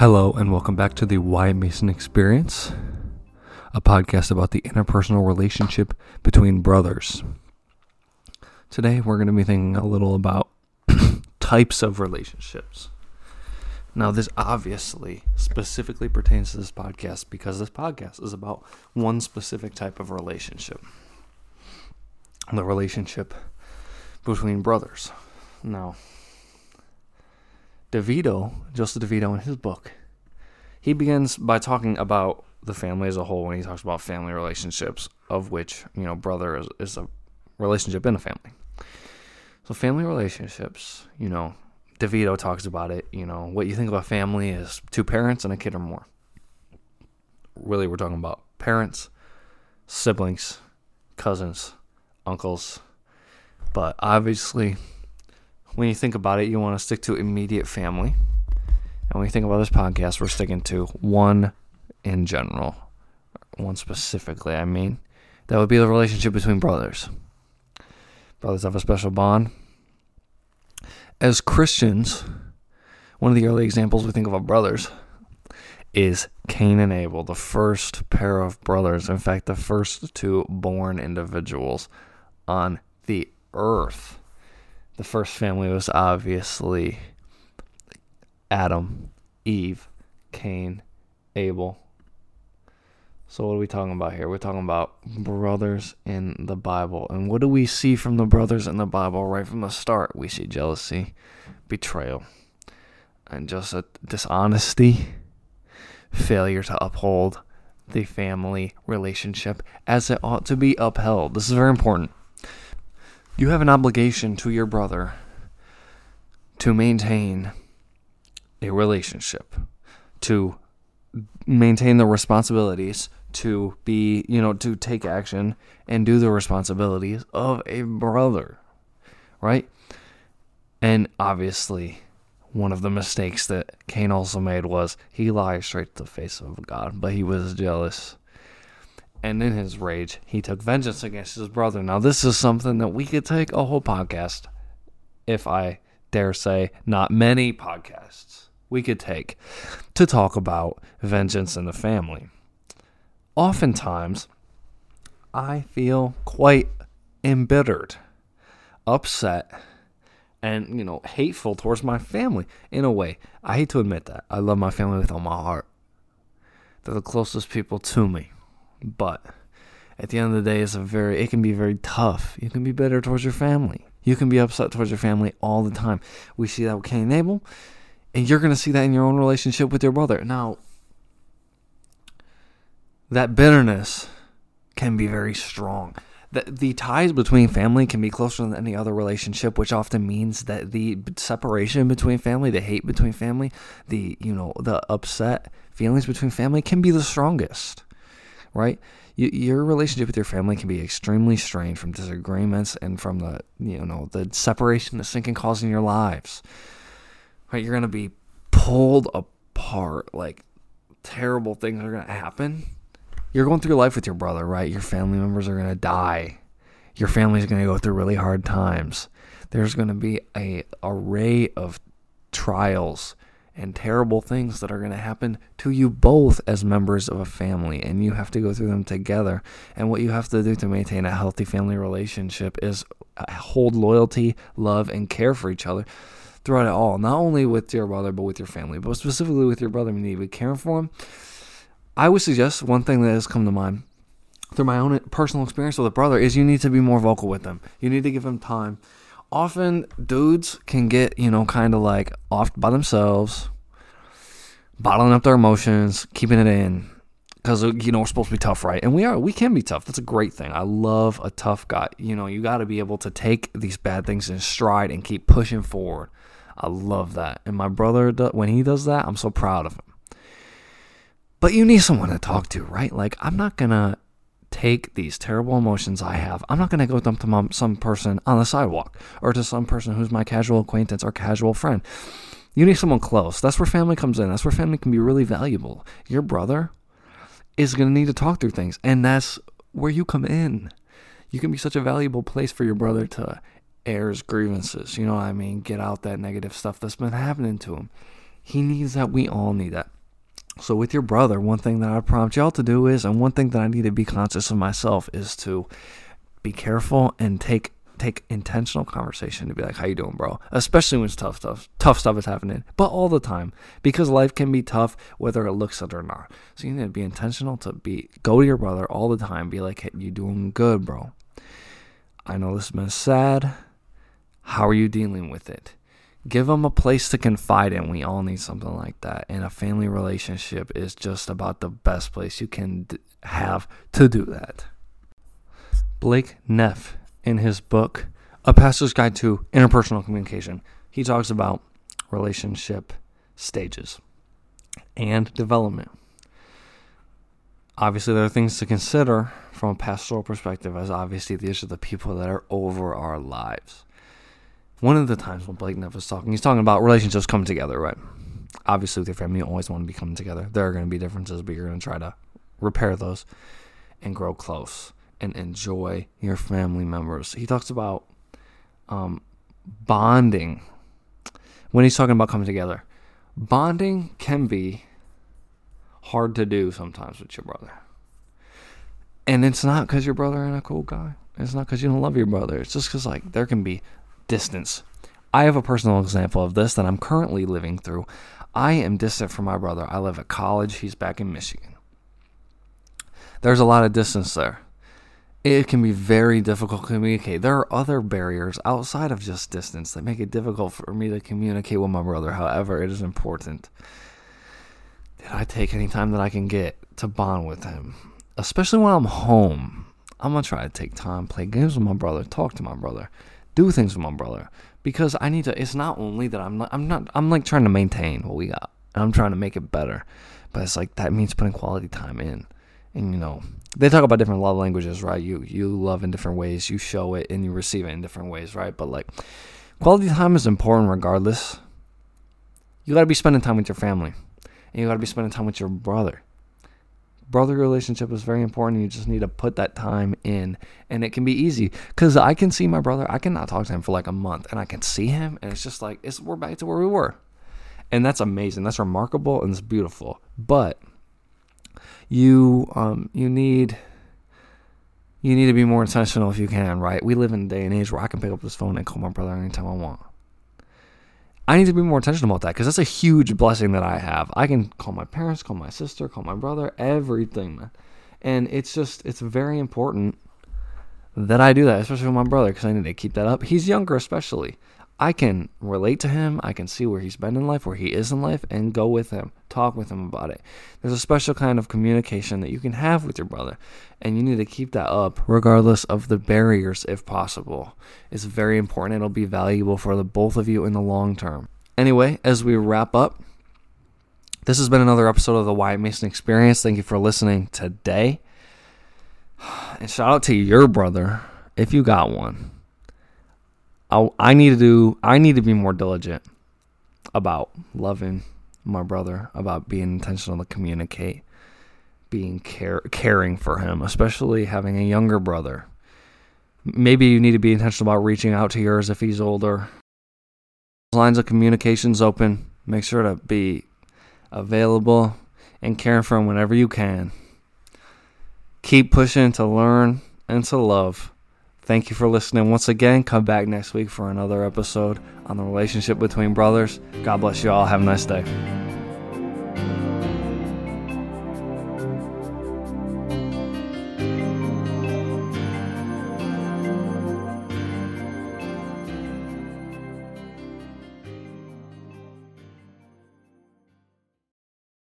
Hello, and welcome back to the Wyatt Mason Experience, a podcast about the interpersonal relationship between brothers. Today, we're going to be thinking a little about types of relationships. Now, this obviously specifically pertains to this podcast because this podcast is about one specific type of relationship the relationship between brothers. Now, DeVito, Joseph DeVito, in his book, he begins by talking about the family as a whole when he talks about family relationships, of which, you know, brother is, is a relationship in a family. So, family relationships, you know, DeVito talks about it, you know, what you think of a family is two parents and a kid or more. Really, we're talking about parents, siblings, cousins, uncles. But obviously, when you think about it, you want to stick to immediate family. And when you think about this podcast, we're sticking to one in general, one specifically, I mean. That would be the relationship between brothers. Brothers have a special bond. As Christians, one of the early examples we think of of brothers is Cain and Abel, the first pair of brothers. In fact, the first two born individuals on the earth the first family was obviously Adam, Eve, Cain, Abel. So, what are we talking about here? We're talking about brothers in the Bible. And what do we see from the brothers in the Bible right from the start? We see jealousy, betrayal, and just a dishonesty, failure to uphold the family relationship as it ought to be upheld. This is very important. You have an obligation to your brother to maintain a relationship, to maintain the responsibilities, to be, you know, to take action and do the responsibilities of a brother, right? And obviously, one of the mistakes that Cain also made was he lied straight to the face of God, but he was jealous and in his rage, he took vengeance against his brother. Now, this is something that we could take a whole podcast, if I dare say, not many podcasts we could take to talk about vengeance in the family. Oftentimes, I feel quite embittered, upset, and, you know, hateful towards my family in a way. I hate to admit that. I love my family with all my heart. They're the closest people to me but at the end of the day, it's a very it can be very tough. You can be bitter towards your family. You can be upset towards your family all the time. We see that with Cain and Abel, and you're gonna see that in your own relationship with your brother. Now, that bitterness can be very strong. The, the ties between family can be closer than any other relationship, which often means that the separation between family, the hate between family, the you know the upset feelings between family can be the strongest right? You, your relationship with your family can be extremely strained from disagreements and from the you know the separation that sin can cause in your lives. Right, you're gonna be pulled apart. Like terrible things are gonna happen. You're going through life with your brother, right? Your family members are gonna die. Your family's gonna go through really hard times. There's gonna be a array of trials and terrible things that are going to happen to you both as members of a family, and you have to go through them together. And what you have to do to maintain a healthy family relationship is uh, hold loyalty, love, and care for each other throughout it all. Not only with your brother, but with your family, but specifically with your brother. You need to be caring for him. I would suggest one thing that has come to mind through my own personal experience with a brother is you need to be more vocal with them. You need to give them time often dudes can get, you know, kind of like off by themselves, bottling up their emotions, keeping it in. Because, you know, we're supposed to be tough, right? And we are. We can be tough. That's a great thing. I love a tough guy. You know, you got to be able to take these bad things in stride and keep pushing forward. I love that. And my brother, when he does that, I'm so proud of him. But you need someone to talk to, right? Like, I'm not going to take these terrible emotions I have. I'm not going to go dump them some person on the sidewalk or to some person who's my casual acquaintance or casual friend. You need someone close. That's where family comes in. That's where family can be really valuable. Your brother is going to need to talk through things, and that's where you come in. You can be such a valuable place for your brother to air his grievances. You know what I mean? Get out that negative stuff that's been happening to him. He needs that. We all need that. So, with your brother, one thing that I prompt y'all to do is, and one thing that I need to be conscious of myself is to be careful and take take intentional conversation to be like, "How you doing, bro?" Especially when it's tough stuff, tough stuff is happening, but all the time because life can be tough whether it looks it or not. So you need to be intentional to be go to your brother all the time, be like, "Hey, you doing good, bro?" I know this has been sad. How are you dealing with it? Give them a place to confide in. We all need something like that. And a family relationship is just about the best place you can have to do that. Blake Neff in his book, A Pastor's Guide to Interpersonal Communication, he talks about relationship stages and development. Obviously, there are things to consider from a pastoral perspective, as obviously these are the people that are over our lives. One of the times when Blake Neff was talking, he's talking about relationships coming together, right? Obviously, with your family, you always want to be coming together. There are going to be differences, but you're going to try to repair those and grow close and enjoy your family members. He talks about um, bonding when he's talking about coming together. Bonding can be hard to do sometimes with your brother. And it's not because your brother ain't a cool guy. It's not because you don't love your brother. It's just because like there can be distance. I have a personal example of this that I'm currently living through. I am distant from my brother. I live at college. He's back in Michigan. There's a lot of distance there it can be very difficult to communicate. There are other barriers outside of just distance that make it difficult for me to communicate with my brother. However, it is important that I take any time that I can get to bond with him, especially when I'm home. I'm gonna try to take time, play games with my brother, talk to my brother, do things with my brother because I need to. It's not only that I'm not. I'm not. I'm like trying to maintain what we got, and I'm trying to make it better, but it's like that means putting quality time in, and you know they talk about different love languages, right? You you love in different ways, you show it and you receive it in different ways, right? But like quality time is important regardless. You got to be spending time with your family. And you got to be spending time with your brother. Brother relationship is very important. You just need to put that time in and it can be easy cuz I can see my brother. I cannot talk to him for like a month and I can see him and it's just like it's we're back to where we were. And that's amazing. That's remarkable and it's beautiful. But you um, you need you need to be more intentional if you can, right? We live in a day and age where I can pick up this phone and call my brother anytime I want. I need to be more intentional about that because that's a huge blessing that I have. I can call my parents, call my sister, call my brother, everything, man. And it's just, it's very important that I do that, especially with my brother, because I need to keep that up. He's younger, especially. I can relate to him. I can see where he's been in life, where he is in life, and go with him, talk with him about it. There's a special kind of communication that you can have with your brother, and you need to keep that up regardless of the barriers if possible. It's very important. It'll be valuable for the both of you in the long term. Anyway, as we wrap up, this has been another episode of the Wyatt Mason Experience. Thank you for listening today. And shout out to your brother if you got one. I I need to do I need to be more diligent about loving my brother, about being intentional to communicate, being care caring for him, especially having a younger brother. Maybe you need to be intentional about reaching out to yours if he's older. Lines of communications open. Make sure to be available and caring for him whenever you can. Keep pushing to learn and to love Thank you for listening once again. Come back next week for another episode on the relationship between brothers. God bless you all. Have a nice day.